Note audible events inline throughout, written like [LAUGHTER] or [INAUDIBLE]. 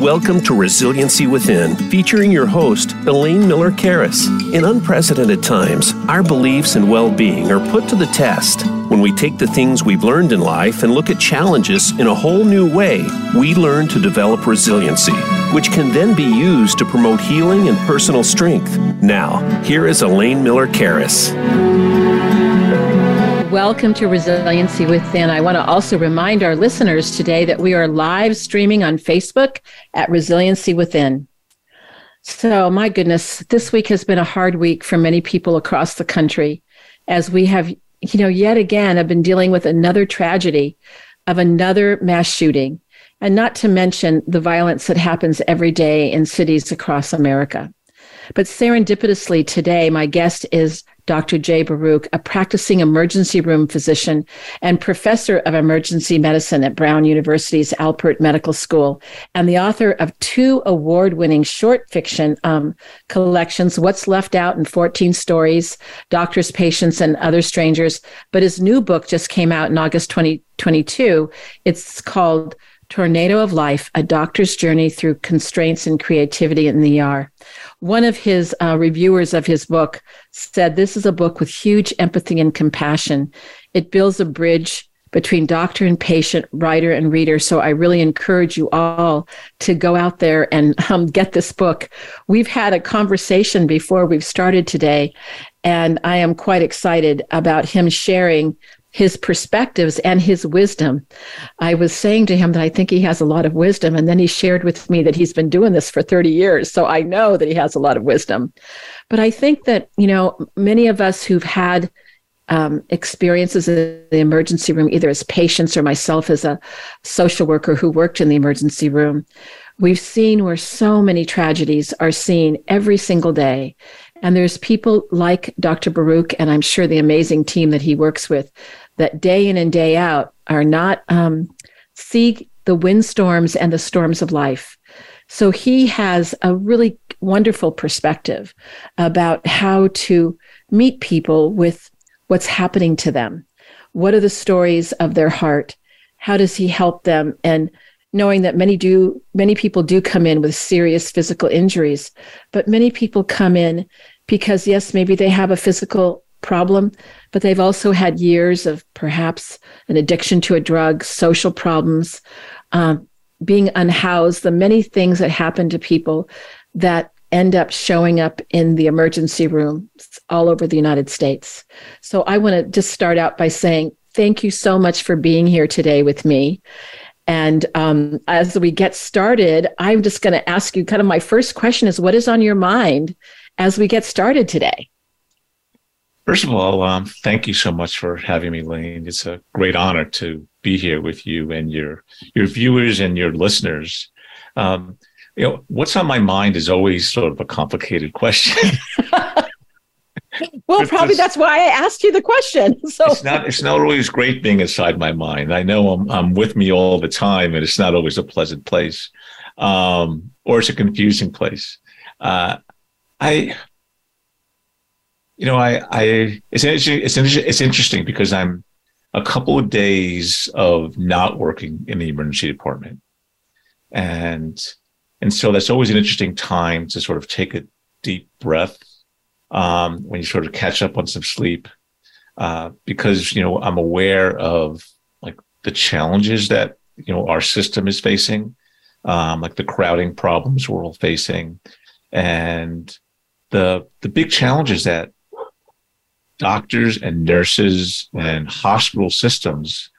Welcome to Resiliency Within, featuring your host, Elaine Miller Karas. In unprecedented times, our beliefs and well being are put to the test. When we take the things we've learned in life and look at challenges in a whole new way, we learn to develop resiliency, which can then be used to promote healing and personal strength. Now, here is Elaine Miller Karas. Welcome to Resiliency Within. I want to also remind our listeners today that we are live streaming on Facebook at Resiliency Within. So, my goodness, this week has been a hard week for many people across the country as we have, you know, yet again have been dealing with another tragedy of another mass shooting, and not to mention the violence that happens every day in cities across America. But serendipitously today, my guest is Dr. Jay Baruch, a practicing emergency room physician and professor of emergency medicine at Brown University's Alpert Medical School, and the author of two award winning short fiction um, collections, What's Left Out in 14 Stories, Doctors, Patients, and Other Strangers. But his new book just came out in August 2022. It's called Tornado of Life, a doctor's journey through constraints and creativity in the ER. One of his uh, reviewers of his book said, This is a book with huge empathy and compassion. It builds a bridge between doctor and patient, writer and reader. So I really encourage you all to go out there and um, get this book. We've had a conversation before we've started today, and I am quite excited about him sharing his perspectives and his wisdom. I was saying to him that I think he has a lot of wisdom. And then he shared with me that he's been doing this for 30 years. So I know that he has a lot of wisdom. But I think that, you know, many of us who've had um, experiences in the emergency room, either as patients or myself as a social worker who worked in the emergency room, we've seen where so many tragedies are seen every single day. And there's people like Dr. Baruch, and I'm sure the amazing team that he works with, that day in and day out are not um, see the windstorms and the storms of life. So he has a really wonderful perspective about how to meet people with what's happening to them. What are the stories of their heart? How does he help them? And knowing that many do, many people do come in with serious physical injuries, but many people come in because yes, maybe they have a physical problem, but they've also had years of perhaps an addiction to a drug, social problems, um, being unhoused, the many things that happen to people that end up showing up in the emergency rooms all over the United States. So I want to just start out by saying thank you so much for being here today with me. And um, as we get started, I'm just going to ask you kind of my first question is what is on your mind as we get started today? First of all, um, thank you so much for having me, Lane. It's a great honor to be here with you and your your viewers and your listeners. Um, you know, what's on my mind is always sort of a complicated question. [LAUGHS] well, probably that's why I asked you the question. [LAUGHS] So it's not it's not always great being inside my mind. I know I'm I'm with me all the time, and it's not always a pleasant place, um, or it's a confusing place. Uh, I you know, I, I, it's interesting. It's it's interesting because I'm a couple of days of not working in the emergency department, and and so that's always an interesting time to sort of take a deep breath um, when you sort of catch up on some sleep, uh, because you know I'm aware of like the challenges that you know our system is facing, um, like the crowding problems we're all facing, and the the big challenges that doctors and nurses and hospital systems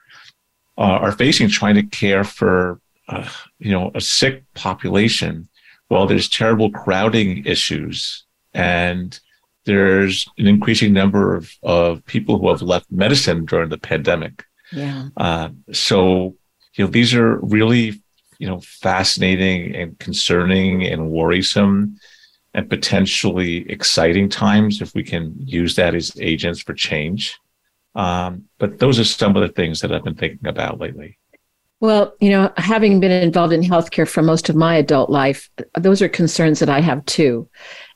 uh, are facing trying to care for uh, you know a sick population while there's terrible crowding issues. And there's an increasing number of, of people who have left medicine during the pandemic. Yeah. Uh, so you know these are really you know fascinating and concerning and worrisome and potentially exciting times if we can use that as agents for change. Um, but those are some of the things that I've been thinking about lately. Well, you know, having been involved in healthcare for most of my adult life, those are concerns that I have too.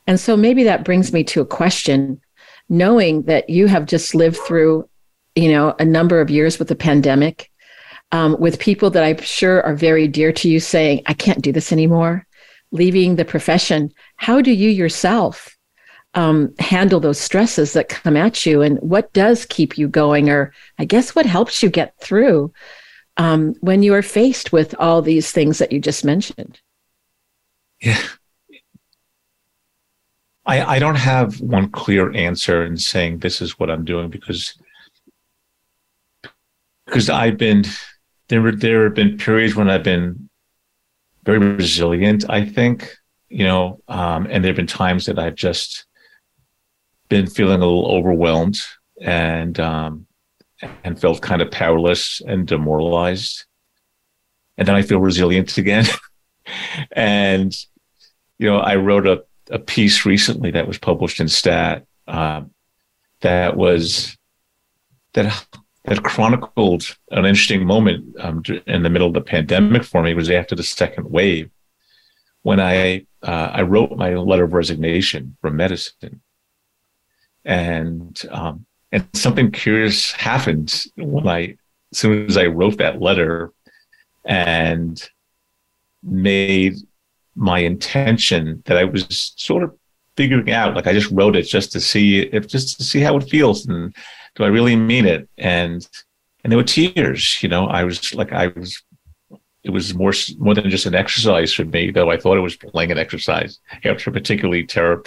And so maybe that brings me to a question knowing that you have just lived through, you know, a number of years with the pandemic, um, with people that I'm sure are very dear to you saying, I can't do this anymore, leaving the profession. How do you yourself um, handle those stresses that come at you? And what does keep you going? Or I guess what helps you get through um, when you are faced with all these things that you just mentioned? Yeah. I, I don't have one clear answer in saying this is what I'm doing because because I've been there there have been periods when I've been very resilient, I think, you know, um, and there have been times that I've just been feeling a little overwhelmed and um, and felt kind of powerless and demoralized. And then I feel resilient again. [LAUGHS] and, you know, I wrote a, a piece recently that was published in Stat uh, that was, that that chronicled an interesting moment um, in the middle of the pandemic for me was after the second wave when I uh, I wrote my letter of resignation from medicine, and um, and something curious happened when I, as soon as I wrote that letter and made my intention that I was sort of figuring out, like I just wrote it just to see if, just to see how it feels. And do I really mean it? And, and there were tears, you know, I was like, I was, it was more, more than just an exercise for me, though I thought it was playing an exercise after a particularly terrible,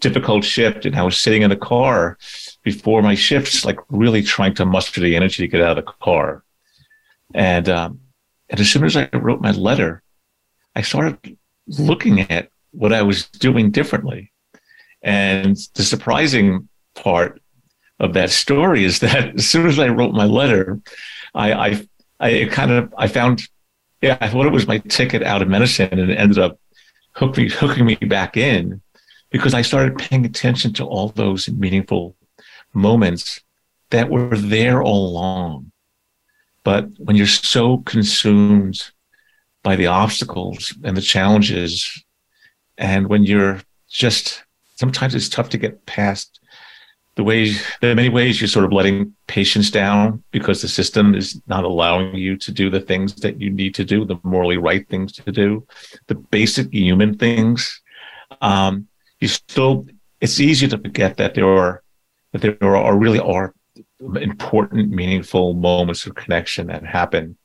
difficult shift. And I was sitting in the car before my shifts, like really trying to muster the energy to get out of the car. And um, and as soon as I wrote my letter, I started looking at what I was doing differently. And the surprising part of that story is that [LAUGHS] as soon as I wrote my letter, I I, I kind of I found yeah I thought it was my ticket out of medicine, and it ended up hooking hooking me back in because I started paying attention to all those meaningful moments that were there all along. But when you're so consumed by the obstacles and the challenges, and when you're just sometimes it's tough to get past the ways there are many ways you're sort of letting patients down because the system is not allowing you to do the things that you need to do, the morally right things to do, the basic human things. Um, you still it's easy to forget that there are that there are really are important, meaningful moments of connection that happen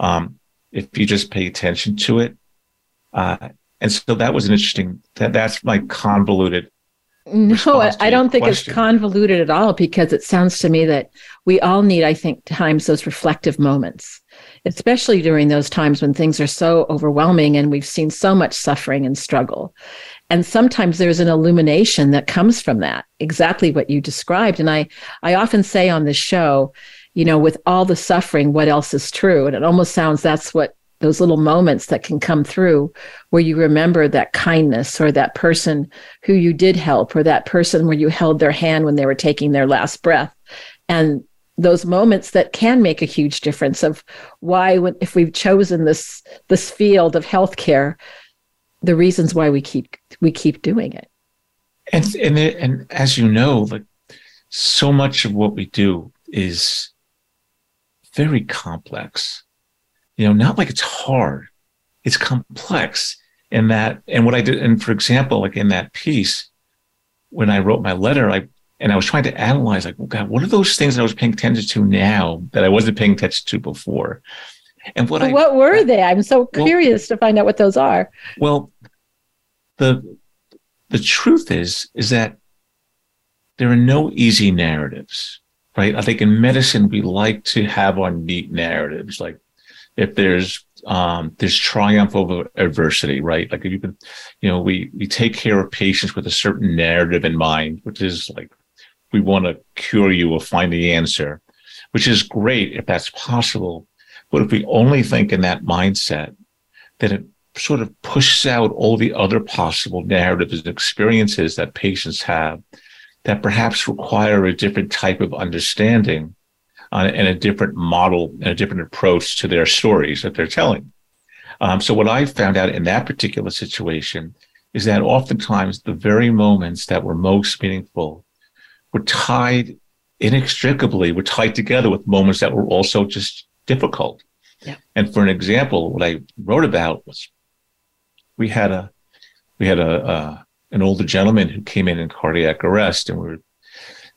um, if you just pay attention to it. Uh, and so that was an interesting. That that's my convoluted. No, I don't think question. it's convoluted at all because it sounds to me that we all need, I think, times those reflective moments, especially during those times when things are so overwhelming and we've seen so much suffering and struggle. And sometimes there's an illumination that comes from that, exactly what you described. And I, I often say on this show, you know, with all the suffering, what else is true? And it almost sounds that's what those little moments that can come through where you remember that kindness or that person who you did help or that person where you held their hand when they were taking their last breath. And those moments that can make a huge difference of why when, if we've chosen this this field of healthcare the reasons why we keep we keep doing it. And and it, and as you know, like so much of what we do is very complex. You know, not like it's hard. It's complex. And that and what I did, and for example, like in that piece, when I wrote my letter, I and I was trying to analyze, like, well, God, what are those things that I was paying attention to now that I wasn't paying attention to before? And what I, what were they? I'm so curious well, to find out what those are. Well, the the truth is is that there are no easy narratives, right? I think in medicine we like to have our neat narratives, like if there's um, there's triumph over adversity, right? Like if you can, you know, we we take care of patients with a certain narrative in mind, which is like we want to cure you or find the answer, which is great if that's possible. But if we only think in that mindset, then it sort of pushes out all the other possible narratives and experiences that patients have that perhaps require a different type of understanding uh, and a different model and a different approach to their stories that they're telling. Um, so what I found out in that particular situation is that oftentimes the very moments that were most meaningful were tied inextricably, were tied together with moments that were also just difficult. Yeah. And for an example, what I wrote about was we had a we had a uh, an older gentleman who came in in cardiac arrest, and we were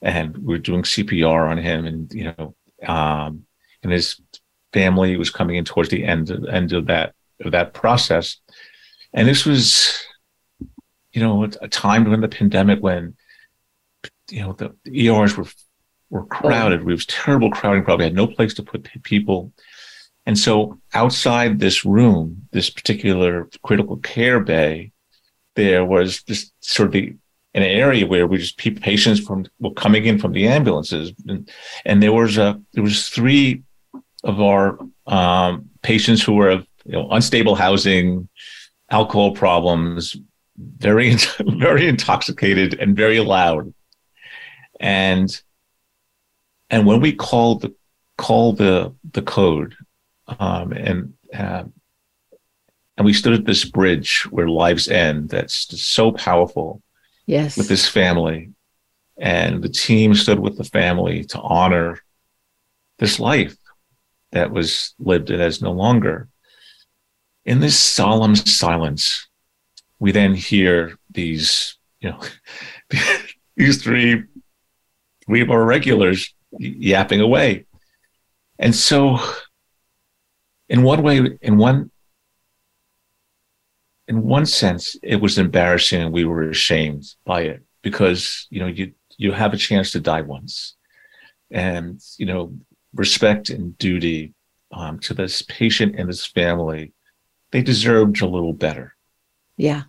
and we were doing CPR on him, and you know, um, and his family was coming in towards the end of, end of that of that process, and this was, you know, a time during the pandemic when, you know, the, the ERs were were crowded. Oh. It was terrible crowding. Probably had no place to put people. And so outside this room, this particular critical care bay, there was just sort of the an area where we just patients from were coming in from the ambulances, and, and there was a there was three of our um, patients who were you know unstable housing, alcohol problems, very [LAUGHS] very intoxicated and very loud, and and when we called the called the the code, um, and uh, and we stood at this bridge where lives end. That's so powerful yes. With his family. And the team stood with the family to honor this life that was lived and is no longer. In this solemn silence we then hear these you know [LAUGHS] these three three our regulars yapping away. And so in one way in one in one sense, it was embarrassing and we were ashamed by it because, you know, you, you have a chance to die once and, you know, respect and duty um, to this patient and his family, they deserved a little better. Yeah.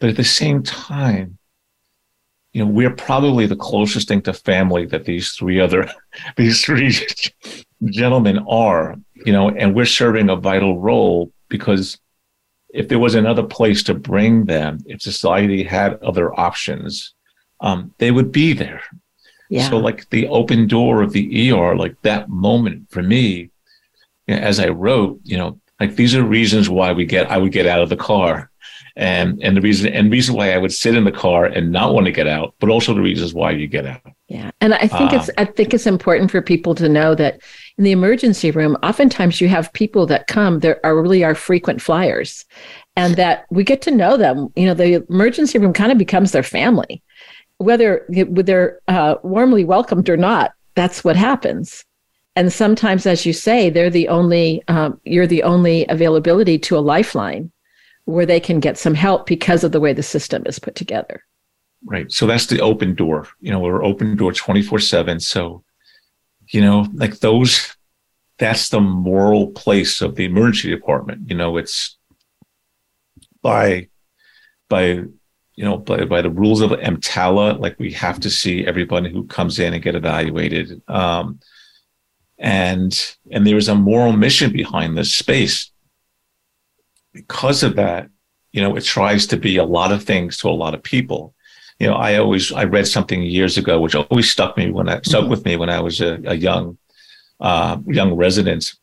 But at the same time, you know, we're probably the closest thing to family that these three other, [LAUGHS] these three [LAUGHS] gentlemen are, you know, and we're serving a vital role because if there was another place to bring them, if society had other options, um, they would be there. Yeah. So, like the open door of the ER, like that moment for me, you know, as I wrote, you know, like these are reasons why we get I would get out of the car, and and the reason and reason why I would sit in the car and not want to get out, but also the reasons why you get out. Yeah, and I think it's I think it's important for people to know that in the emergency room, oftentimes you have people that come that are really our frequent flyers, and that we get to know them. You know, the emergency room kind of becomes their family, whether they're uh, warmly welcomed or not. That's what happens. And sometimes, as you say, they're the only um, you're the only availability to a lifeline where they can get some help because of the way the system is put together. Right. So that's the open door. You know, we're open door 24 7. So, you know, like those, that's the moral place of the emergency department. You know, it's by, by, you know, by, by the rules of EMTALA, like we have to see everybody who comes in and get evaluated. Um, and, and there is a moral mission behind this space because of that, you know, it tries to be a lot of things to a lot of people. You know, I always I read something years ago which always stuck me when I stuck mm-hmm. with me when I was a, a young uh, young resident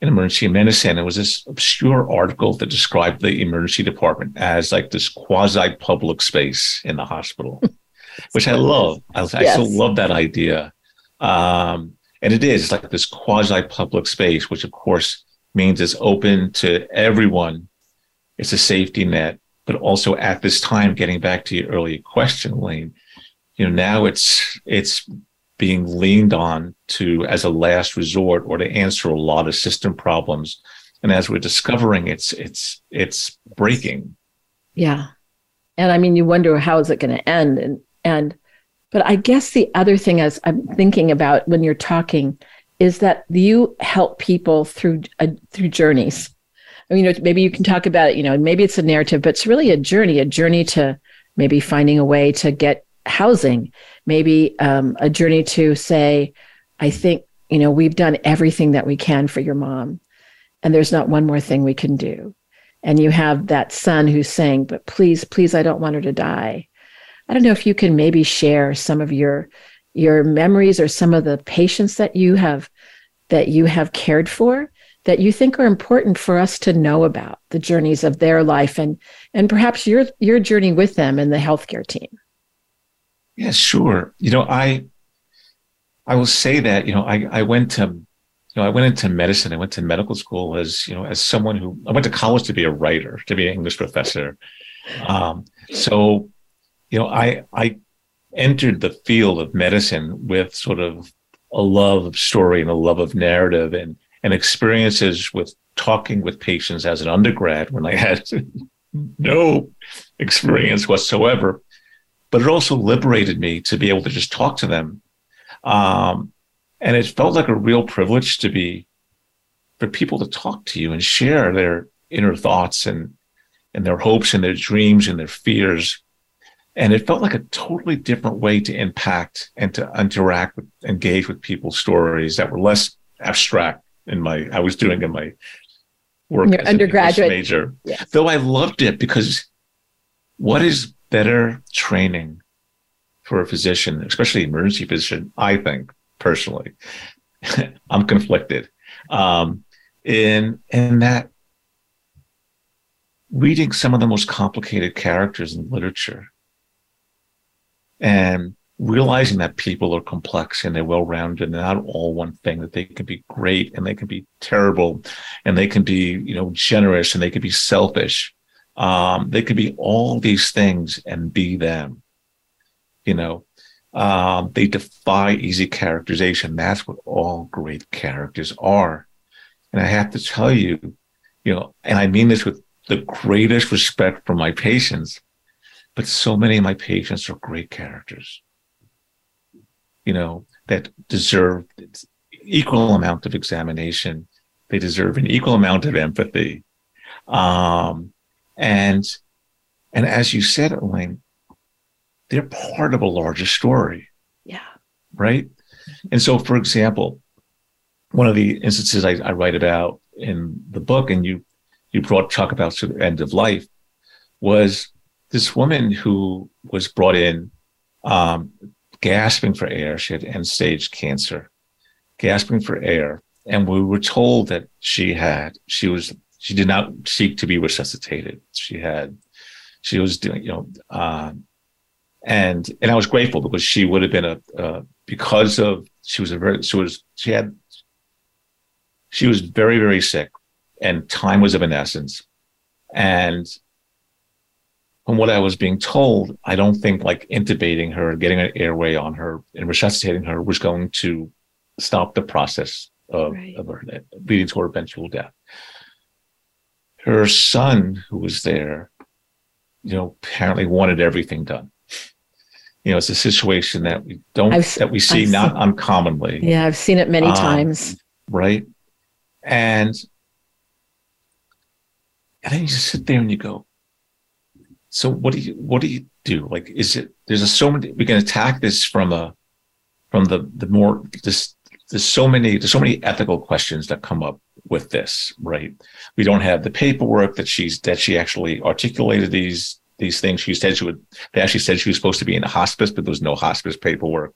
in emergency medicine. It was this obscure article that described the emergency department as like this quasi public space in the hospital, [LAUGHS] which I love. I, I still love that idea. Um, and it is like this quasi public space, which of course means it's open to everyone. It's a safety net, but also at this time, getting back to your earlier question, Lane, you know, now it's, it's being leaned on to as a last resort or to answer a lot of system problems. And as we're discovering, it's, it's, it's breaking. Yeah. And I mean, you wonder how is it going to end? And, and, but I guess the other thing as I'm thinking about when you're talking is that you help people through uh, through journeys. I mean, maybe you can talk about it. You know, maybe it's a narrative, but it's really a journey. A journey to maybe finding a way to get housing. Maybe um, a journey to say, I think you know we've done everything that we can for your mom, and there's not one more thing we can do. And you have that son who's saying, "But please, please, I don't want her to die." I don't know if you can maybe share some of your your memories or some of the patients that you have that you have cared for that you think are important for us to know about the journeys of their life and and perhaps your your journey with them and the healthcare team? Yeah sure. You know i i will say that you know i i went to you know i went into medicine i went to medical school as you know as someone who i went to college to be a writer to be an english professor. Um so you know i i entered the field of medicine with sort of a love of story and a love of narrative and and experiences with talking with patients as an undergrad when I had [LAUGHS] no experience whatsoever. But it also liberated me to be able to just talk to them. Um, and it felt like a real privilege to be for people to talk to you and share their inner thoughts and and their hopes and their dreams and their fears. And it felt like a totally different way to impact and to interact with, engage with people's stories that were less abstract in my I was doing in my work Your undergraduate major. Yes. Though I loved it because what is better training for a physician, especially emergency physician, I think personally. [LAUGHS] I'm conflicted. Um, in in that reading some of the most complicated characters in literature and realizing that people are complex and they're well-rounded and not all one thing that they can be great and they can be terrible and they can be you know generous and they can be selfish. Um, they can be all these things and be them you know. Um, they defy easy characterization. That's what all great characters are. And i have to tell you you know and i mean this with the greatest respect for my patients but so many of my patients are great characters you know, that deserve equal amount of examination. They deserve an equal amount of empathy. Um, and, and as you said, Elaine, they're part of a larger story. Yeah. Right. And so, for example, one of the instances I, I write about in the book, and you, you brought talk about sort of end of life, was this woman who was brought in um, gasping for air. She had end stage cancer, gasping for air. And we were told that she had, she was, she did not seek to be resuscitated. She had, she was doing, you know, um, and, and I was grateful because she would have been a, uh, because of, she was a very, she was, she had, she was very, very sick and time was of an essence. And from what I was being told, I don't think like intubating her, getting an airway on her, and resuscitating her was going to stop the process of, right. of her leading to her eventual death. Her son, who was there, you know, apparently wanted everything done. You know, it's a situation that we don't I've, that we see I've not seen, uncommonly. Yeah, I've seen it many um, times. Right. And and then you just sit there and you go, so what do you what do you do? Like, is it there's a so many we can attack this from a from the the more this there's so many there's so many ethical questions that come up with this, right? We don't have the paperwork that she's that she actually articulated these these things. She said she would they actually said she was supposed to be in a hospice, but there was no hospice paperwork.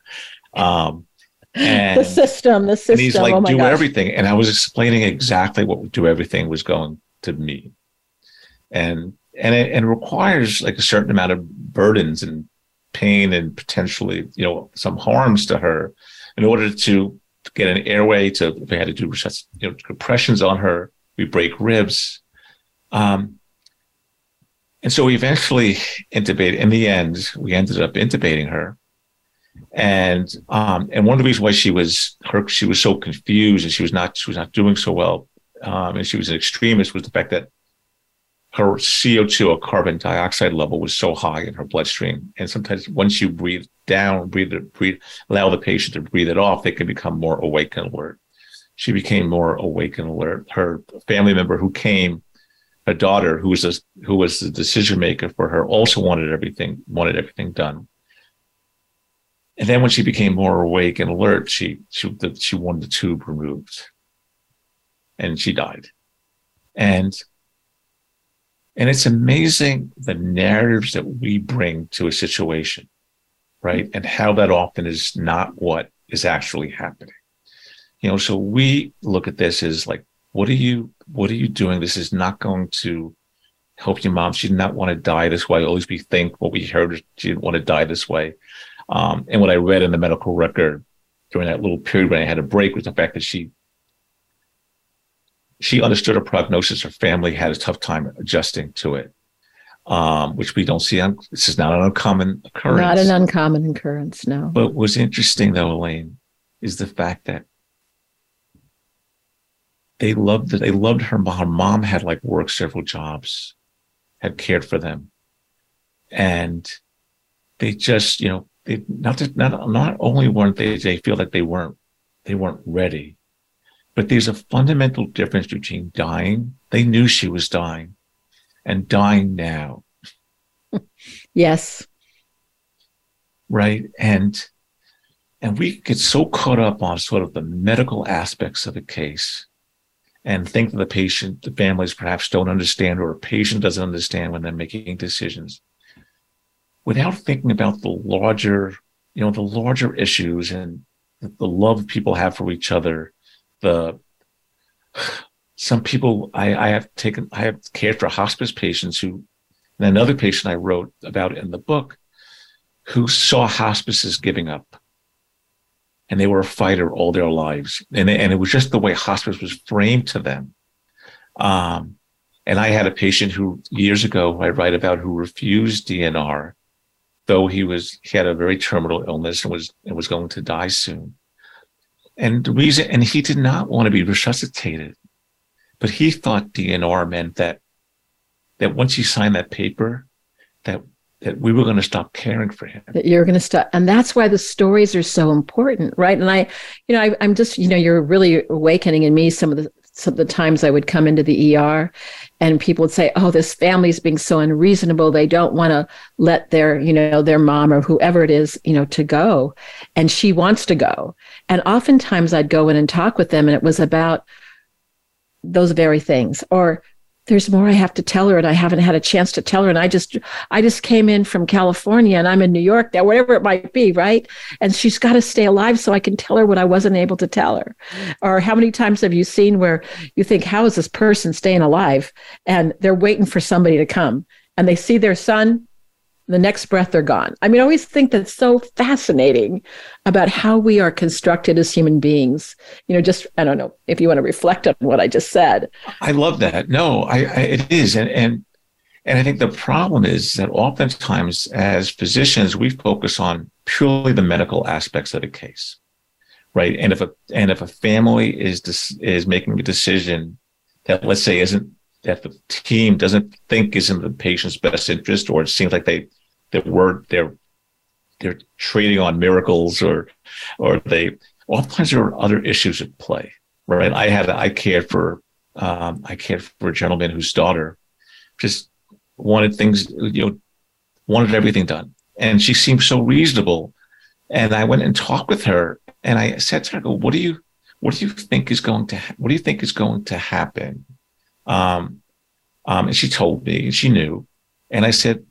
Um and the system, the system. And he's like, oh do gosh. everything. And I was explaining exactly what do everything was going to mean. And and it, it requires like a certain amount of burdens and pain and potentially you know some harms to her in order to get an airway to if we had to do you know compressions on her we break ribs. Um, and so we eventually intubated in the end we ended up intubating her. And um, and one of the reasons why she was her she was so confused and she was not she was not doing so well um, and she was in extremis was the fact that her CO2 or carbon dioxide level was so high in her bloodstream. And sometimes once you breathe down, breathe, breathe, allow the patient to breathe it off, they can become more awake and alert. She became more awake and alert. Her family member who came, a daughter who was a, who was the decision maker for her, also wanted everything wanted everything done. And then when she became more awake and alert, she she she wanted the tube removed, and she died. And and it's amazing the narratives that we bring to a situation, right? And how that often is not what is actually happening. You know, so we look at this as like, what are you, what are you doing? This is not going to help your mom. She did not want to die this way. Always we think what we heard, she didn't want to die this way. Um, and what I read in the medical record during that little period when I had a break was the fact that she she understood her prognosis. Her family had a tough time adjusting to it, um, which we don't see. On, this is not an uncommon occurrence. Not an uncommon occurrence, no. But what's interesting, though, Elaine, is the fact that they loved it. They loved her mom. Her mom had like worked several jobs, had cared for them, and they just, you know, they not just, not not only weren't they they feel like they weren't they weren't ready, but there's a fundamental difference between dying. They knew she was dying, and dying now. [LAUGHS] yes. Right, and and we get so caught up on sort of the medical aspects of a case and think that the patient, the families perhaps don't understand or a patient doesn't understand when they're making decisions without thinking about the larger, you know, the larger issues and the love people have for each other. The some people I, I have taken, I have cared for hospice patients who, and another patient I wrote about in the book, who saw hospices giving up and they were a fighter all their lives. And, and it was just the way hospice was framed to them. Um, and I had a patient who years ago I write about who refused DNR, though he was he had a very terminal illness and was and was going to die soon. And the reason and he did not want to be resuscitated, but he thought DNR meant that that once he signed that paper, that that we were going to stop caring for him. That you're going to stop. And that's why the stories are so important, right? And I, you know, I, am just, you know, you're really awakening in me some of the of the times I would come into the ER and people would say, Oh, this family's being so unreasonable. They don't want to let their, you know, their mom or whoever it is, you know, to go. And she wants to go. And oftentimes I'd go in and talk with them and it was about those very things. Or there's more I have to tell her and I haven't had a chance to tell her. And I just, I just came in from California and I'm in New York now, whatever it might be. Right. And she's got to stay alive so I can tell her what I wasn't able to tell her. Or how many times have you seen where you think, how is this person staying alive? And they're waiting for somebody to come and they see their son the next breath they're gone. I mean, I always think that's so fascinating about how we are constructed as human beings. You know, just I don't know if you want to reflect on what I just said. I love that. No, I, I it is, and and and I think the problem is that oftentimes as physicians we focus on purely the medical aspects of the case, right? And if a and if a family is is making a decision that let's say isn't that the team doesn't think is in the patient's best interest, or it seems like they that were they're they're trading on miracles, or or they oftentimes there are other issues at play. Right? I had I cared for um, I cared for a gentleman whose daughter just wanted things you know wanted everything done, and she seemed so reasonable. And I went and talked with her, and I said to her, "Go, "What do you what do you think is going to ha- what do you think is going to happen?" Um, um, and she told me, she knew. And I said,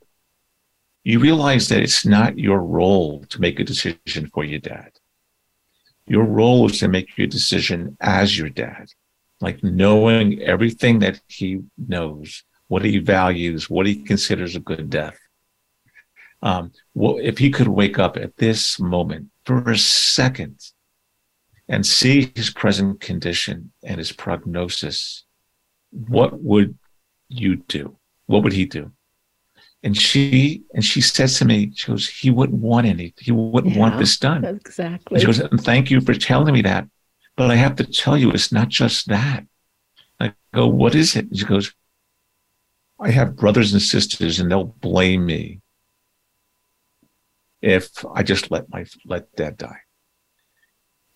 You realize that it's not your role to make a decision for your dad. Your role is to make your decision as your dad, like knowing everything that he knows, what he values, what he considers a good death. Um, well, if he could wake up at this moment for a second and see his present condition and his prognosis what would you do? What would he do? And she and she says to me, she goes, he wouldn't want any, he wouldn't yeah, want this done. Exactly. She goes, and thank you for telling me that. But I have to tell you, it's not just that. I go, what is it? And she goes, I have brothers and sisters and they'll blame me if I just let my let dad die.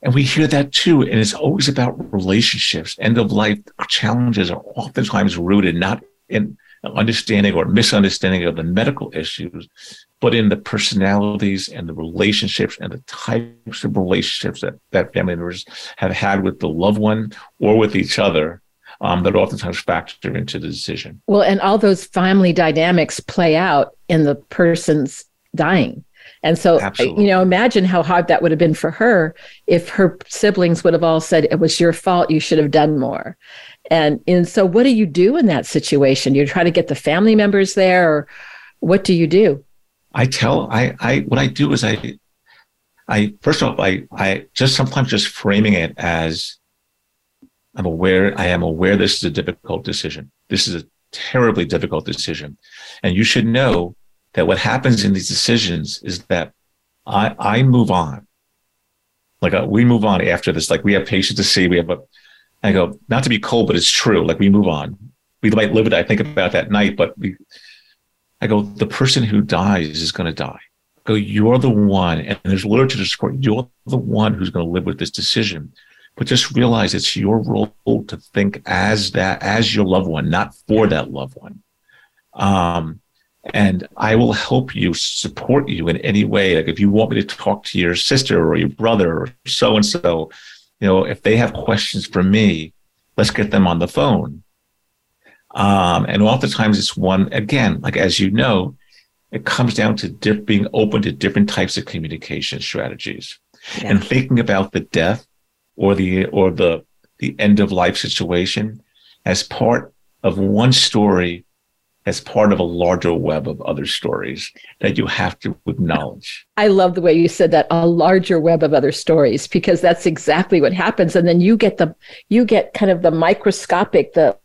And we hear that too. And it's always about relationships. End of life challenges are oftentimes rooted not in understanding or misunderstanding of the medical issues, but in the personalities and the relationships and the types of relationships that, that family members have had with the loved one or with each other um, that oftentimes factor into the decision. Well, and all those family dynamics play out in the person's dying And so, Absolutely. you know, imagine how hard that would have been for her if her siblings would have all said, it was your fault, you should have done more. And, and so, what do you do in that situation? You try to get the family members there, or what do you do? I tell, I, I, what I do is I, I, first of all, I, I just sometimes just framing it as I'm aware, I am aware this is a difficult decision. This is a terribly difficult decision. And you should know that what happens in these decisions is that I, I move on. Like uh, we move on after this. Like we have patients to see. We have a, I go, not to be cold, but it's true. Like we move on. We might live it. I think about that night, but we, I go, the person who dies is going to die. I go, you're the one. And there's literature to support. You're the one who's going to live with this decision but just realize it's your role to think as that as your loved one not for that loved one um, and i will help you support you in any way like if you want me to talk to your sister or your brother or so and so you know if they have questions for me let's get them on the phone um, and oftentimes it's one again like as you know it comes down to diff- being open to different types of communication strategies yeah. and thinking about the death or the or the the end of life situation as part of one story as part of a larger web of other stories that you have to acknowledge. I love the way you said that a larger web of other stories because that's exactly what happens. And then you get the you get kind of the microscopic the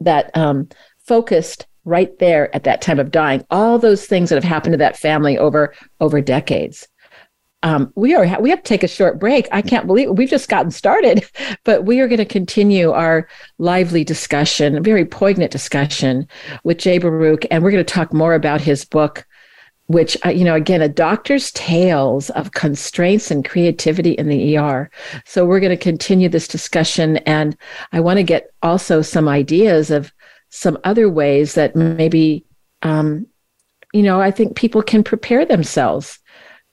that um focused right there at that time of dying. All those things that have happened to that family over over decades um, we are we have to take a short break. I can't believe we've just gotten started, [LAUGHS] but we are going to continue our lively discussion, very poignant discussion with Jay Baruch, and we're going to talk more about his book, which uh, you know again a doctor's tales of constraints and creativity in the ER. So we're going to continue this discussion, and I want to get also some ideas of some other ways that maybe um, you know I think people can prepare themselves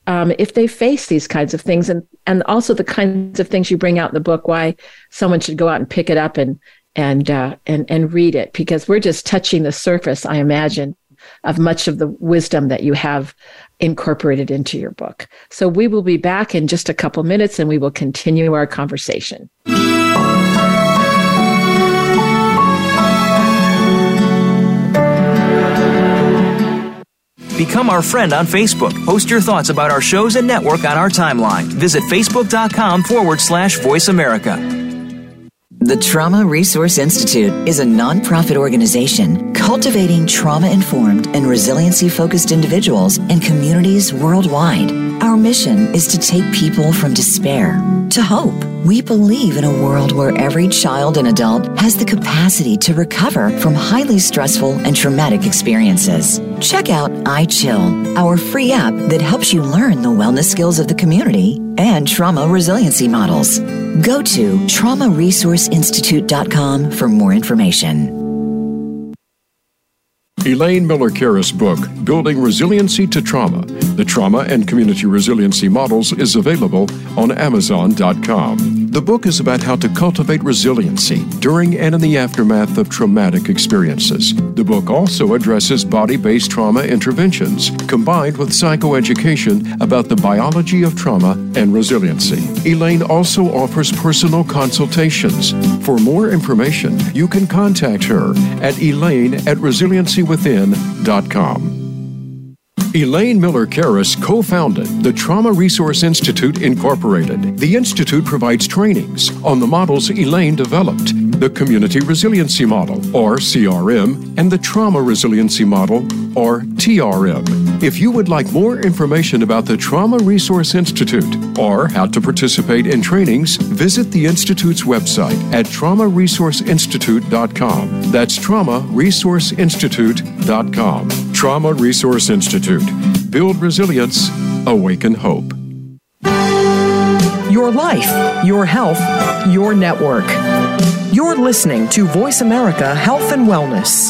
um, if they face these kinds of things. And and also the kinds of things you bring out in the book why someone should go out and pick it up and and uh, and and read it because we're just touching the surface i imagine of much of the wisdom that you have incorporated into your book. So we will be back in just a couple minutes and we will continue our conversation Become our friend on Facebook. Post your thoughts about our shows and network on our timeline. Visit facebook.com forward slash voice America. The Trauma Resource Institute is a nonprofit organization cultivating trauma informed and resiliency focused individuals and communities worldwide. Our mission is to take people from despair to hope. We believe in a world where every child and adult has the capacity to recover from highly stressful and traumatic experiences. Check out iChill, our free app that helps you learn the wellness skills of the community and trauma resiliency models. Go to traumaresourceinstitute.com for more information. Elaine Miller Karas' book, Building Resiliency to Trauma The Trauma and Community Resiliency Models, is available on Amazon.com. The book is about how to cultivate resiliency during and in the aftermath of traumatic experiences. The book also addresses body based trauma interventions combined with psychoeducation about the biology of trauma and resiliency. Elaine also offers personal consultations. For more information, you can contact her at elaine at resiliencywithin.com. Elaine Miller Karas co founded the Trauma Resource Institute Incorporated. The Institute provides trainings on the models Elaine developed the Community Resiliency Model, or CRM, and the Trauma Resiliency Model, or TRM. If you would like more information about the Trauma Resource Institute or how to participate in trainings, visit the Institute's website at traumaresourceinstitute.com. That's traumaresourceinstitute.com. Trauma Resource Institute. Build resilience, awaken hope. Your life, your health, your network. You're listening to Voice America Health and Wellness.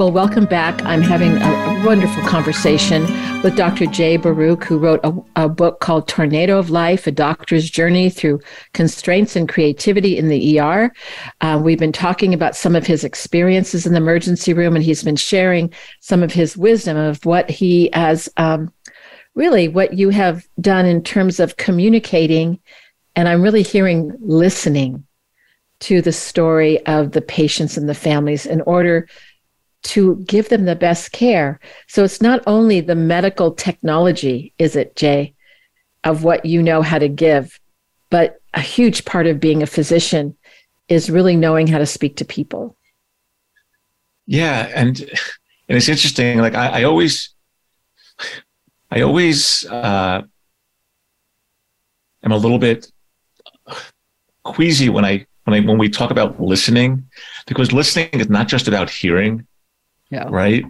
Well, welcome back. I'm having a, wonderful conversation with Dr. Jay Baruch, who wrote a, a, book called Tornado of Life A Doctor's Journey Through Constraints and Creativity in the ER. Uh, we've been talking about some of his experiences in the emergency room, and he's been sharing some of his wisdom of what he has um, really what you have done in terms of communicating. And I'm really hearing listening to the story of the patients and the families in order to give them the best care. So it's not only the medical technology, is it, Jay, of what you know how to give, but a huge part of being a physician is really knowing how to speak to people. Yeah, and and it's interesting. Like I, I always, I always uh, am a little bit queasy when I when I when we talk about listening, because listening is not just about hearing yeah. Right.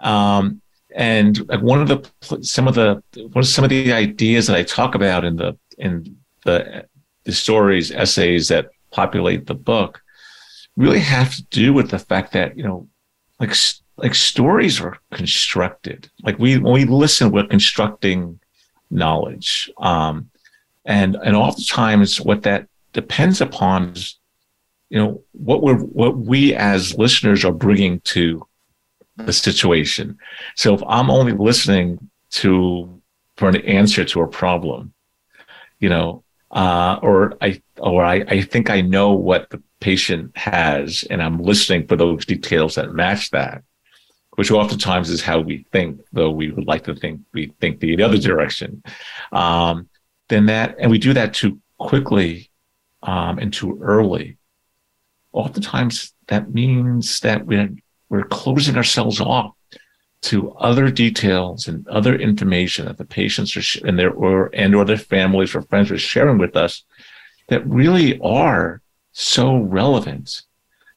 Um, and one of the some of the what are some of the ideas that I talk about in the in the the stories essays that populate the book really have to do with the fact that you know like like stories are constructed like we when we listen we're constructing knowledge um and and oftentimes what that depends upon is you know what we're what we as listeners are bringing to the situation. So if I'm only listening to for an answer to a problem, you know, uh, or I or I, I think I know what the patient has, and I'm listening for those details that match that, which oftentimes is how we think, though we would like to think we think the, the other direction. Um, then that, and we do that too quickly um, and too early. Oftentimes, that means that we're we're closing ourselves off to other details and other information that the patients are sh- and their or and or their families or friends are sharing with us that really are so relevant.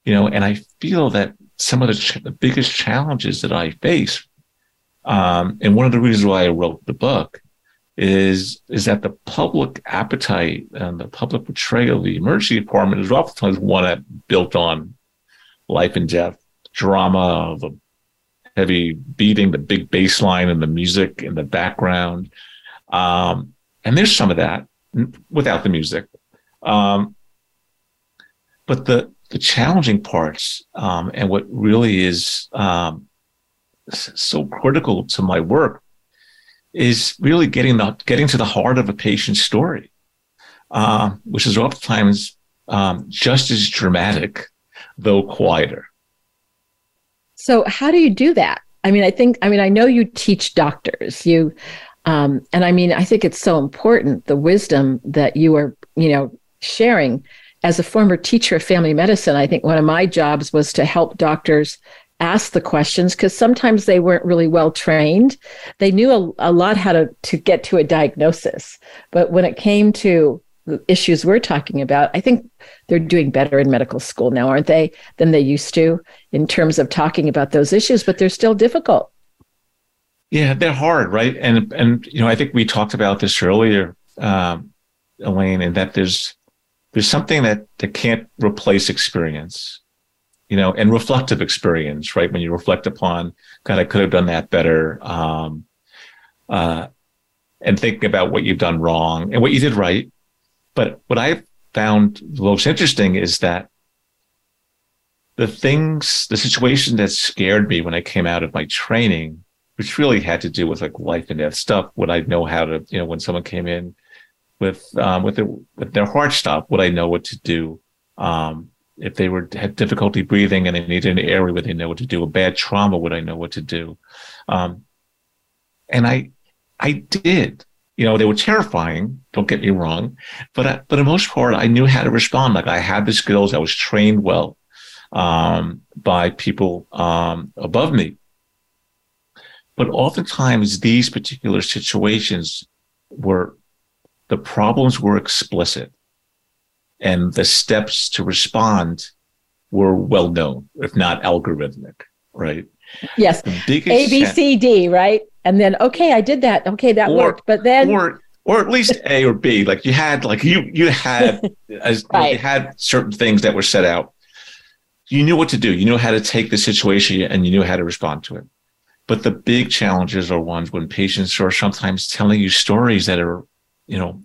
You know and i feel that some of the, ch- the biggest challenges that i face um, and one of the reasons why i wrote the book is is that the public appetite and the public portrayal of the emergency department is oftentimes one that built on life and death drama, the heavy beating, the big bass line and the music in the background. Um, and there's some of that without the music. Um, but the, the challenging parts, um, and what really is, um, so critical to my work is really getting the, getting to the heart of a patient's story, uh, which is oftentimes, um, just as dramatic, though quieter. So how do you do that? I mean, I think, I mean, I know you teach doctors, you, um, and I mean, I think it's so important the wisdom that you are, you know, sharing. As a former teacher of family medicine, I think one of my jobs was to help doctors ask the questions because sometimes they weren't really well trained. They knew a, a lot how to, to get to a diagnosis. But when it came to issues we're talking about, I think they're doing better in medical school now, aren't they, than they used to in terms of talking about those issues, but they're still difficult. Yeah, they're hard, right? And and you know, I think we talked about this earlier, um, Elaine, and that there's there's something that that can't replace experience, you know, and reflective experience, right? When you reflect upon, God, I could have done that better, um, uh, and thinking about what you've done wrong and what you did right, but what I found most interesting is that the things, the situation that scared me when I came out of my training, which really had to do with like life and death stuff, would I know how to, you know, when someone came in with um, with, their, with their heart stop, would I know what to do? Um, if they were had difficulty breathing and they needed an airway would they know what to do? A bad trauma, would I know what to do? Um, and I, I did you know, they were terrifying. Don't get me wrong, but I, but in most part, I knew how to respond. Like I had the skills. I was trained well um, by people um, above me. But oftentimes, these particular situations were the problems were explicit and the steps to respond were well known, if not algorithmic, right? Yes. A, B, C, D, right? And then, okay, I did that. Okay, that or, worked. But then. Or, or at least A or B. Like you had, like you, you had, [LAUGHS] as right. you had certain things that were set out. You knew what to do. You knew how to take the situation and you knew how to respond to it. But the big challenges are ones when patients are sometimes telling you stories that are, you know,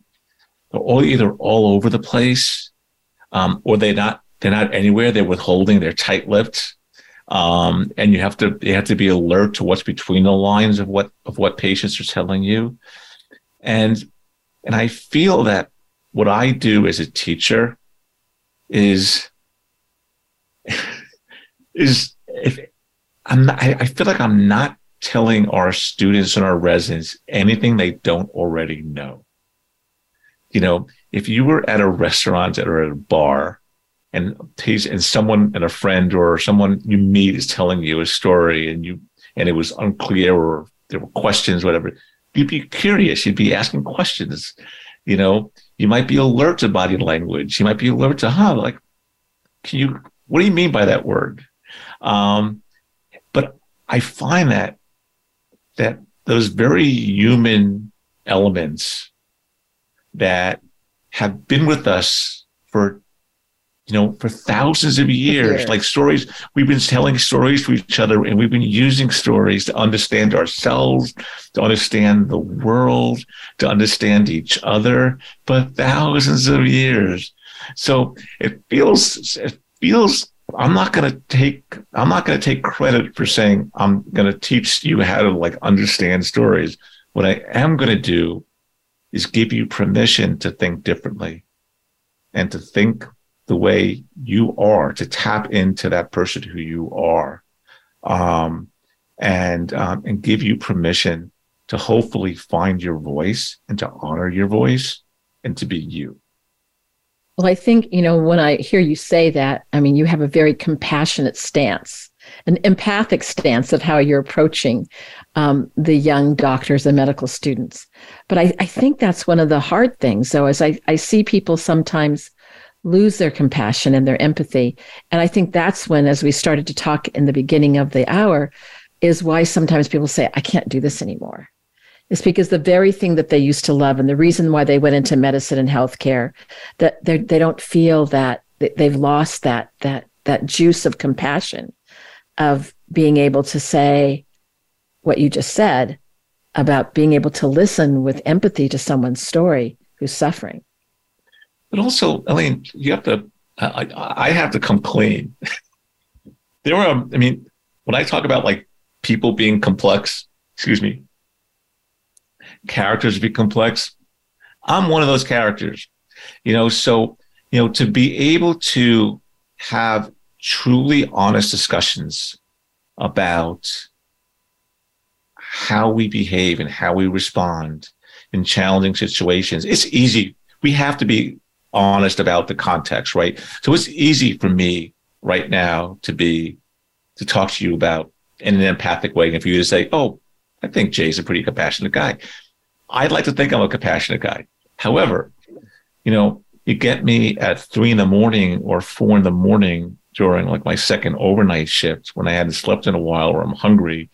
all either all over the place, um, or they're not they're not anywhere. They're withholding. They're tight-lipped, um, and you have to you have to be alert to what's between the lines of what of what patients are telling you, and and I feel that what I do as a teacher is [LAUGHS] is if I'm not, I, I feel like I'm not telling our students and our residents anything they don't already know. You know, if you were at a restaurant or at a bar and he's and someone and a friend or someone you meet is telling you a story and you and it was unclear or there were questions, whatever, you'd be curious. You'd be asking questions. You know, you might be alert to body language. You might be alert to, huh, like, can you, what do you mean by that word? Um, but I find that that those very human elements that have been with us for you know for thousands of years yeah. like stories we've been telling stories to each other and we've been using stories to understand ourselves to understand the world to understand each other for thousands of years so it feels it feels I'm not going to take I'm not going to take credit for saying I'm going to teach you how to like understand stories. What I am going to do is give you permission to think differently and to think the way you are, to tap into that person who you are, um, and um, and give you permission to hopefully find your voice and to honor your voice and to be you. Well, I think, you know, when I hear you say that, I mean, you have a very compassionate stance, an empathic stance of how you're approaching um, the young doctors and medical students. But I, I think that's one of the hard things, though, as I, I see people sometimes lose their compassion and their empathy. And I think that's when, as we started to talk in the beginning of the hour, is why sometimes people say, I can't do this anymore It's because the very thing that they used to love and the reason why they went into medicine and healthcare that they don't feel that they've lost that that that juice of compassion of being able to say what you just said about being able to listen with empathy to someone's story who's suffering but also elaine you have to i, I have to come clean [LAUGHS] there are i mean when i talk about like people being complex excuse me characters be complex. I'm one of those characters, you know, so, you know, to be able to have truly honest discussions about how we behave and how we respond in challenging situations. It's easy. We have to be honest about the context, right? So it's easy for me right now to be, to talk to you about in an empathic way. And for you to say, Oh, I think Jay's a pretty compassionate guy. I'd like to think I'm a compassionate guy. However, you know, you get me at three in the morning or four in the morning during like my second overnight shift when I hadn't slept in a while or I'm hungry.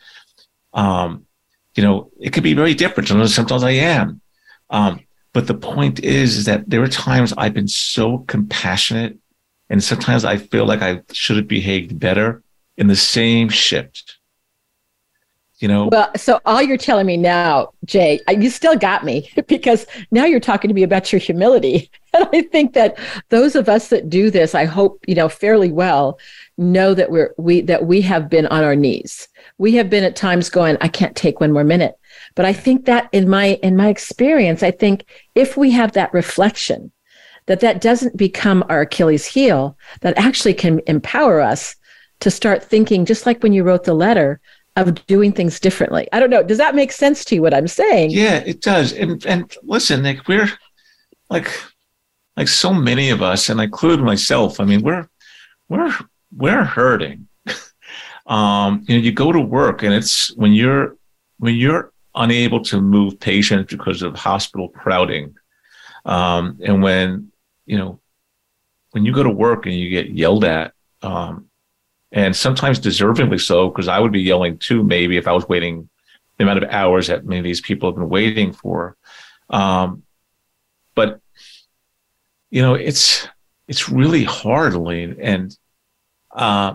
Um, you know, it could be very different. Sometimes, sometimes I am. Um, but the point is, is that there are times I've been so compassionate and sometimes I feel like I should have behaved better in the same shift. You know? Well so all you're telling me now jay uh, you still got me [LAUGHS] because now you're talking to me about your humility. [LAUGHS] And i think that those of us that do this i hope you know fairly well know that we're we that we have been on our knees. We have been at times going i can't take one more minute but i think that in my in my experience i think if we have that reflection that that doesn't become our achilles heel that actually can empower us to start thinking just like when you wrote the letter of doing things differently. I don't know. Does that make sense to you what I'm saying? Yeah, it does. And and listen, Nick, we're like like so many of us, and I include myself. I mean, we're we're we're hurting. [LAUGHS] um, you know, you go to work and it's when you're when you're unable to move patients because of hospital crowding, Um, and when, you know, when you go to work and you get yelled at, um, and sometimes deservingly so, because I would be yelling too, maybe if I was waiting the amount of hours that many of these people have been waiting for. Um, but you know, it's it's really hard, Elaine, and uh,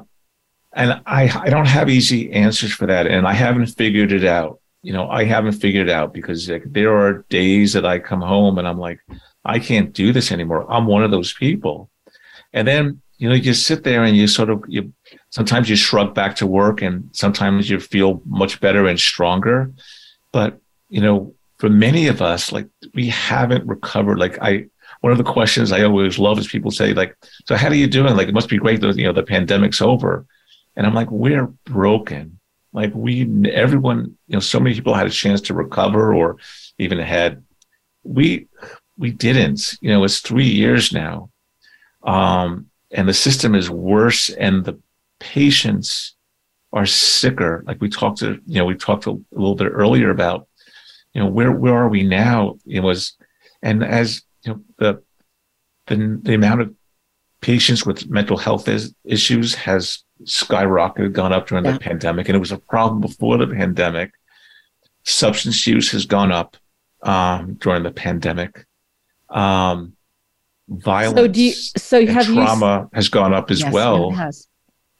and I I don't have easy answers for that, and I haven't figured it out. You know, I haven't figured it out because like, there are days that I come home and I'm like, I can't do this anymore. I'm one of those people, and then you know, you sit there and you sort of you sometimes you shrug back to work, and sometimes you feel much better and stronger, but you know, for many of us, like we haven't recovered. Like I, one of the questions I always love is people say like, so how are you doing? Like, it must be great that, you know, the pandemic's over. And I'm like, we're broken. Like we, everyone, you know, so many people had a chance to recover or even had, we, we didn't, you know, it's three years now. Um, and the system is worse and the patients are sicker. Like we talked to, you know, we talked a little bit earlier about, you know, where, where are we now? It was, and as you know, the, the, the amount of patients with mental health is, issues has skyrocketed, gone up during yeah. the pandemic. And it was a problem before the pandemic. Substance use has gone up, um, during the pandemic. Um, violence so do you, so have trauma you, has gone up as yes, well.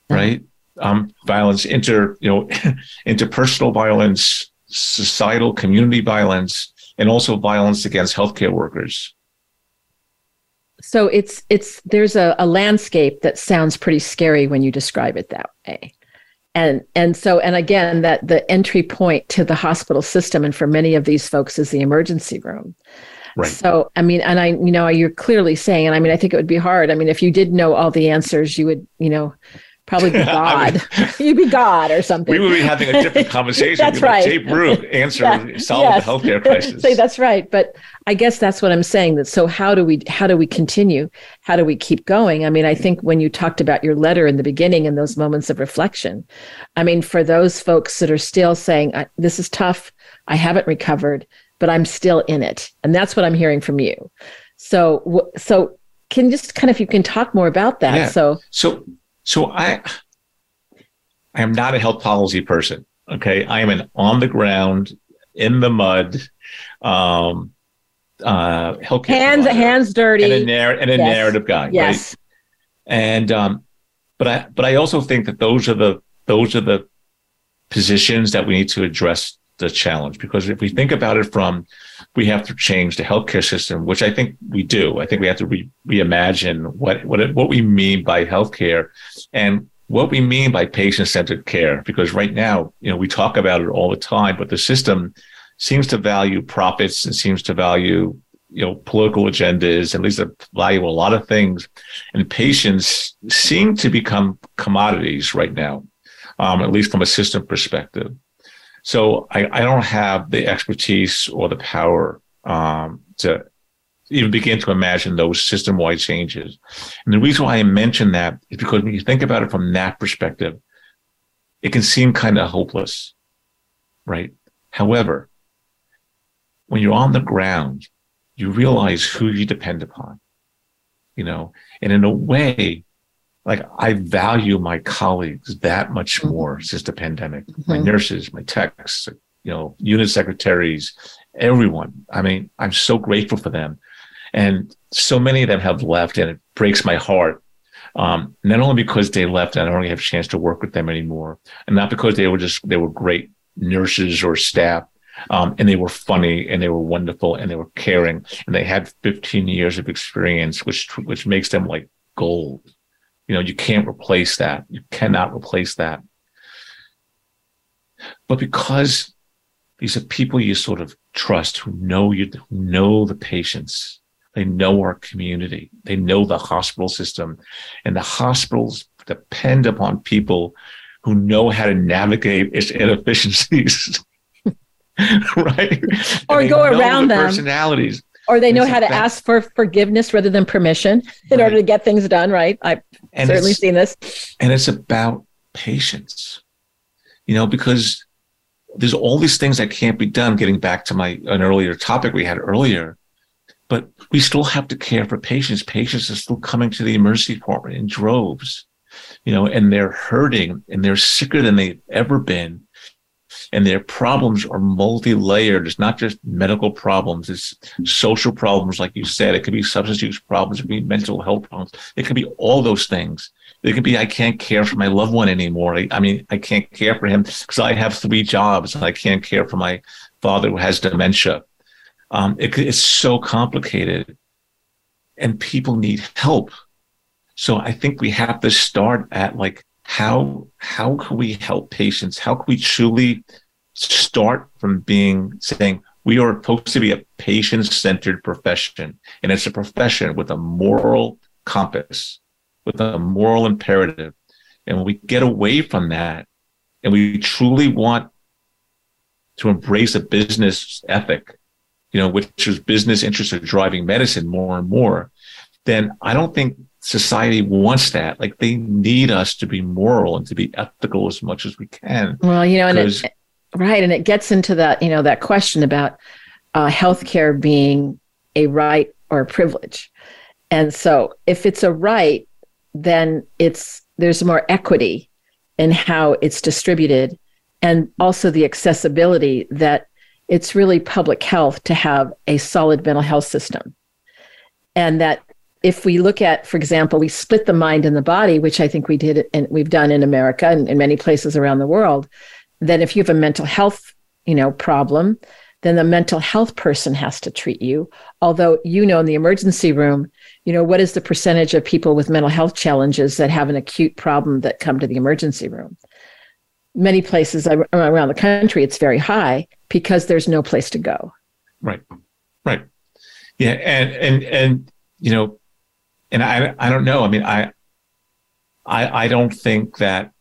Right. Um, violence, inter, you know, [LAUGHS] interpersonal violence, societal community violence, and also violence against healthcare workers. So it's it's there's a, a landscape that sounds pretty scary when you describe it that way. And and so and again that the entry point to the hospital system and for many of these folks is the emergency room. Right. So I mean, and I, you know, you're clearly saying, and I mean, I think it would be hard. I mean, if you did know all the answers, you would, you know, probably be [LAUGHS] God. [LAUGHS] You'd be God or something. We would be having a different [LAUGHS] conversation. that's right. Jay Baruch answer yeah. solve yes. the healthcare crisis. Say that's right. But I guess that's what I'm saying. That so how do we how do we continue? How do we keep going? I mean, I think when you talked about your letter in the beginning and those moments of reflection, I mean, for those folks that are still saying this is tough, I haven't recovered, but I'm still in it, and that's what I'm hearing from you. So so can just kind of you can talk more about that. Yeah. So so so I, I am not a health policy person. Okay. I am an on the ground, in the mud, um, uh, healthcare hands, hands dirty and a, narr- and a yes. narrative guy. Yes. Right? And, um, but I, but I also think that those are the, those are the positions that we need to address the challenge because if we think about it from we have to change the healthcare system which i think we do. I think we have to re- reimagine what what what we mean by healthcare and what we mean by patient-centered care because right now you know we talk about it all the time but the system seems to value profits and seems to value you know political agendas at least value a lot of things. And patients seem to become commodities right now um, at least from a system perspective so I, I don't have the expertise or the power um, to even begin to imagine those system wide changes. And the reason why I mention that is because when you think about it from that perspective, it can seem kind of hopeless, right? However, when you're on the ground, you realize who you depend upon, you know, and in a way, like I value my colleagues that much mm-hmm. more since the pandemic. Mm-hmm. My nurses, my techs, you know, unit secretaries, everyone. I mean, I'm so grateful for them. And so many of them have left and it breaks my heart. Um, not only because they left and I don't really have a chance to work with them anymore and not because they were just, they were great nurses or staff. Um, and they were funny and they were wonderful and they were caring and they had 15 years of experience, which, which makes them like gold. You know, you can't replace that. You cannot replace that. But because these are people you sort of trust who know you, who know the patients, they know our community, they know the hospital system, and the hospitals depend upon people who know how to navigate its inefficiencies. [LAUGHS] right? Or go around the them. Personalities or they know how to ask for forgiveness rather than permission in right. order to get things done right i've and certainly seen this and it's about patience you know because there's all these things that can't be done getting back to my an earlier topic we had earlier but we still have to care for patients. Patients are still coming to the emergency department in droves, you know, and they're hurting and they're sicker than they've ever been. And their problems are multi-layered. It's not just medical problems. It's social problems, like you said. It could be substance use problems. It could be mental health problems. It could be all those things. It could be I can't care for my loved one anymore. I, I mean, I can't care for him because I have three jobs and I can't care for my father who has dementia. Um, it, it's so complicated and people need help. So I think we have to start at like, how, how can we help patients? How can we truly start from being saying, we are supposed to be a patient centered profession and it's a profession with a moral compass, with a moral imperative. And when we get away from that and we truly want to embrace a business ethic, you know, which is business interests are driving medicine more and more, then I don't think society wants that. Like they need us to be moral and to be ethical as much as we can. Well, you know, and it, right, and it gets into that, you know, that question about uh, healthcare being a right or a privilege. And so, if it's a right, then it's there's more equity in how it's distributed and also the accessibility that it's really public health to have a solid mental health system. And that if we look at, for example, we split the mind and the body, which I think we did and we've done in America and in many places around the world, then if you have a mental health, you know, problem, then the mental health person has to treat you. Although you know in the emergency room, you know, what is the percentage of people with mental health challenges that have an acute problem that come to the emergency room? many places around the country, it's very high because there's no place to go. Right. Right. Yeah. And, and, and, you know, and I, I don't know. I mean, I, I, I don't think that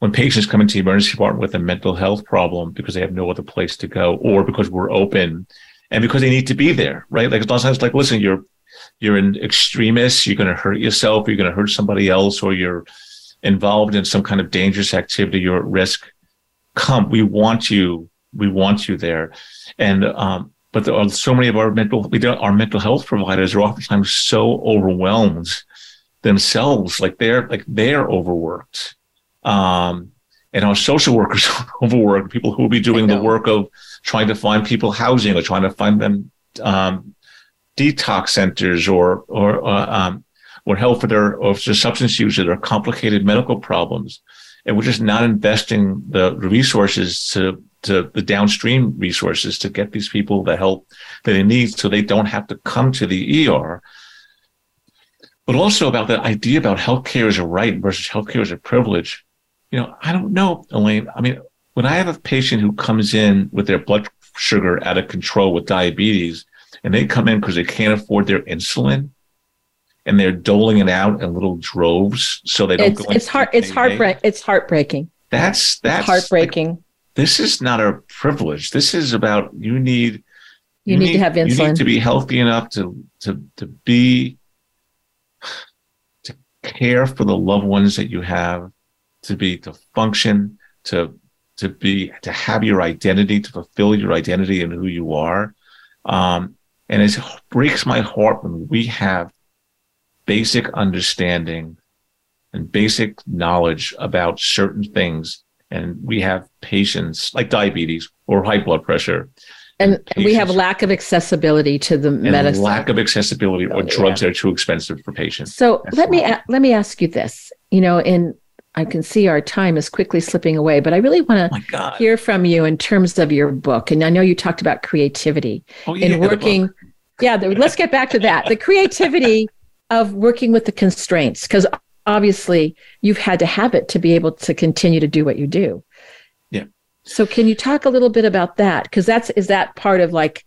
when patients come into the emergency department with a mental health problem because they have no other place to go or because we're open and because they need to be there, right? Like a lot of times, like, listen, you're, you're in extremis. You're going to hurt yourself. You're going to hurt somebody else or you're, involved in some kind of dangerous activity, you're at risk. Come, we want you. We want you there. And, um, but there are so many of our mental, we don't, our mental health providers are oftentimes so overwhelmed themselves, like they're, like they're overworked. Um, and our social workers [LAUGHS] are overworked, people who will be doing the work of trying to find people housing or trying to find them, um, detox centers or, or, uh, um, or help for their or for substance use or complicated medical problems. And we're just not investing the resources to, to the downstream resources to get these people the help that they need so they don't have to come to the ER. But also about that idea about healthcare as a right versus healthcare as a privilege. You know, I don't know, Elaine. I mean, when I have a patient who comes in with their blood sugar out of control with diabetes and they come in because they can't afford their insulin, and they're doling it out in little droves so they don't it's, go it's heart it's heartbreak it's heartbreaking. That's that's it's heartbreaking. Like, this is not a privilege. This is about you need you, you need, need, to have insulin you need to be healthy enough to to to be to care for the loved ones that you have to be to function to to be to have your identity to fulfill your identity and who you are um and it breaks my heart when we have basic understanding and basic knowledge about certain things. And we have patients like diabetes or high blood pressure. And, and we have lack of accessibility to the medicine. Lack of accessibility or oh, drugs yeah. that are too expensive for patients. So That's let me a- let me ask you this. You know, in I can see our time is quickly slipping away, but I really want to oh hear from you in terms of your book. And I know you talked about creativity oh, yeah, in working. Yeah, the, let's get back to that. The creativity [LAUGHS] of working with the constraints because obviously you've had to have it to be able to continue to do what you do yeah so can you talk a little bit about that because that's is that part of like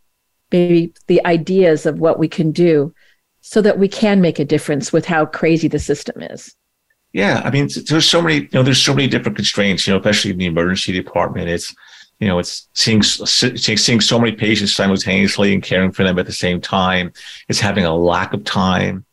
maybe the ideas of what we can do so that we can make a difference with how crazy the system is yeah i mean there's so many you know there's so many different constraints you know especially in the emergency department it's you know, it's seeing seeing so many patients simultaneously and caring for them at the same time. It's having a lack of time.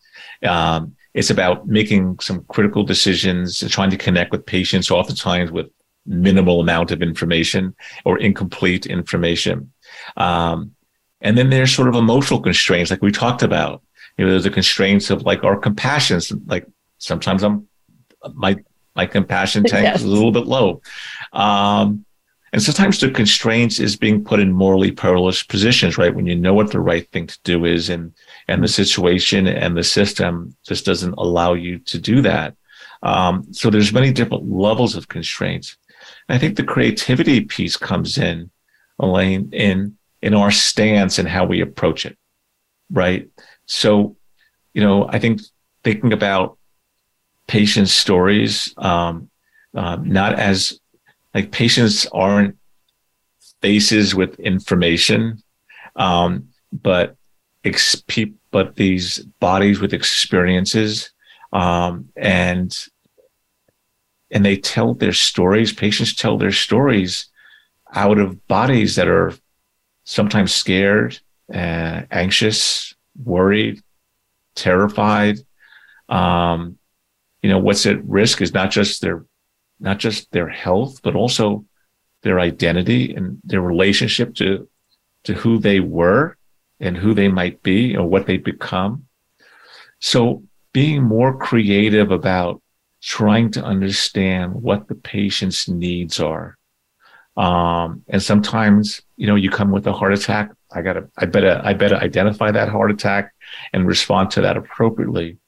Um, it's about making some critical decisions and trying to connect with patients, oftentimes with minimal amount of information or incomplete information. Um, And then there's sort of emotional constraints, like we talked about. You know, there's the constraints of like our compassion. Like sometimes I'm my my compassion tank yes. is a little bit low. Um, and sometimes the constraints is being put in morally perilous positions, right? When you know what the right thing to do is and and the situation and the system just doesn't allow you to do that. Um, so there's many different levels of constraints. And I think the creativity piece comes in, Elaine, in in our stance and how we approach it, right? So, you know, I think thinking about patients' stories, um, uh, not as like patients aren't faces with information, um, but ex- but these bodies with experiences, um, and and they tell their stories. Patients tell their stories out of bodies that are sometimes scared, uh, anxious, worried, terrified. Um, you know, what's at risk is not just their, not just their health, but also their identity and their relationship to, to who they were and who they might be or what they become. So being more creative about trying to understand what the patient's needs are. Um, and sometimes, you know, you come with a heart attack. I gotta, I better, I better identify that heart attack and respond to that appropriately.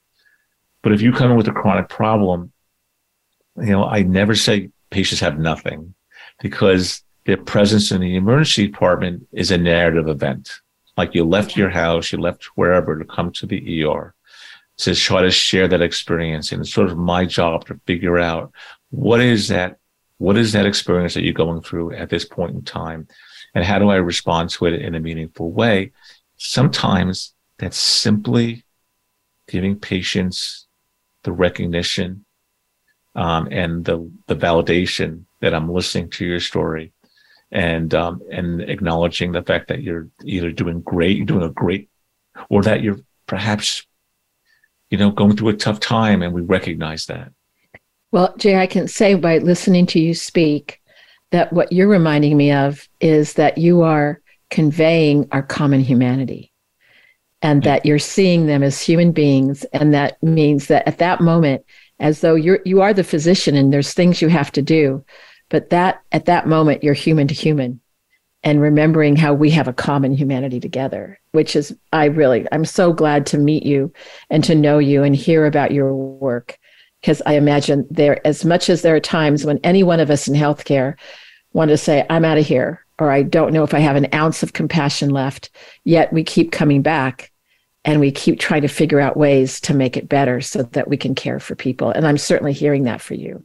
But if you come in with a chronic problem, you know, I never say patients have nothing because their presence in the emergency department is a narrative event. Like you left your house, you left wherever to come to the ER to try to share that experience. And it's sort of my job to figure out what is that, what is that experience that you're going through at this point in time? And how do I respond to it in a meaningful way? Sometimes that's simply giving patients the recognition um, and the the validation that I'm listening to your story, and um, and acknowledging the fact that you're either doing great, you're doing a great, or that you're perhaps, you know, going through a tough time, and we recognize that. Well, Jay, I can say by listening to you speak that what you're reminding me of is that you are conveying our common humanity and that you're seeing them as human beings and that means that at that moment as though you're you are the physician and there's things you have to do but that at that moment you're human to human and remembering how we have a common humanity together which is i really i'm so glad to meet you and to know you and hear about your work because i imagine there as much as there are times when any one of us in healthcare want to say i'm out of here or i don't know if i have an ounce of compassion left yet we keep coming back and we keep trying to figure out ways to make it better so that we can care for people. And I'm certainly hearing that for you.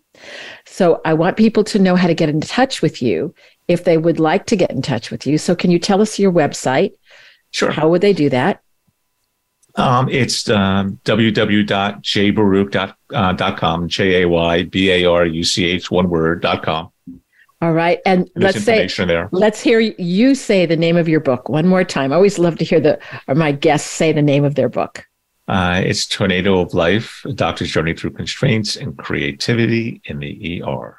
So I want people to know how to get in touch with you if they would like to get in touch with you. So can you tell us your website? Sure. How would they do that? Um, it's um, www.jaybaruch.com, J A Y B A R U C H, one word, dot com. All right. And There's let's say, there. let's hear you say the name of your book one more time. I always love to hear the, or my guests say the name of their book. Uh, it's Tornado of Life, a doctor's journey through constraints and creativity in the ER.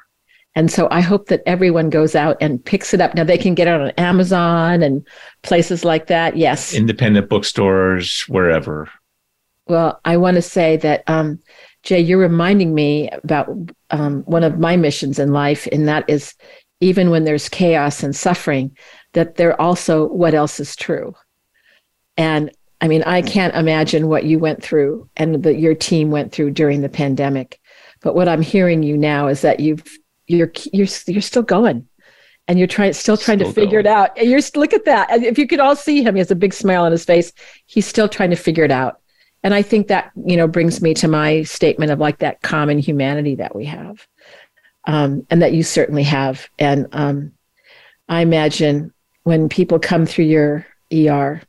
And so I hope that everyone goes out and picks it up. Now they can get it on Amazon and places like that. Yes. Independent bookstores, wherever. Well, I want to say that um, Jay, you're reminding me about um, one of my missions in life, and that is even when there's chaos and suffering, that there also what else is true. And I mean, I can't imagine what you went through and that your team went through during the pandemic. But what I'm hearing you now is that you've you're you're you're still going, and you're trying still trying still to figure going. it out. And you're look at that. If you could all see him, he has a big smile on his face. He's still trying to figure it out and i think that you know brings me to my statement of like that common humanity that we have um, and that you certainly have. And um, i imagine when people come through your er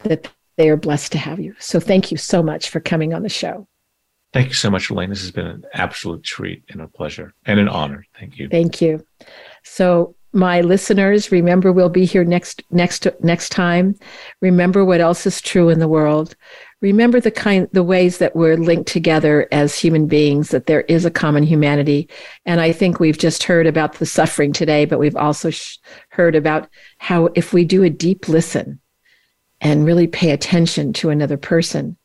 that they are blessed to have you. So thank you so much for coming on the show. Thank you so much elaine. This has been an absolute treat and a pleasure and an honor. Thank you. Thank you. So my listeners remember we'll be here next next next time. Remember what else is true in the world remember the kind the ways that we're linked together as human beings that there is a common humanity and i think we've just heard about the suffering today but we've also sh- heard about how if we do a deep listen and really pay attention to another person,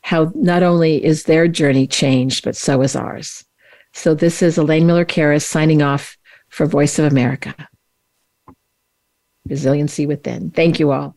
how not only is their journey changed, but so is ours. So this is Elaine Miller Karas signing off for Voice of America. Resiliency within. Thank you all.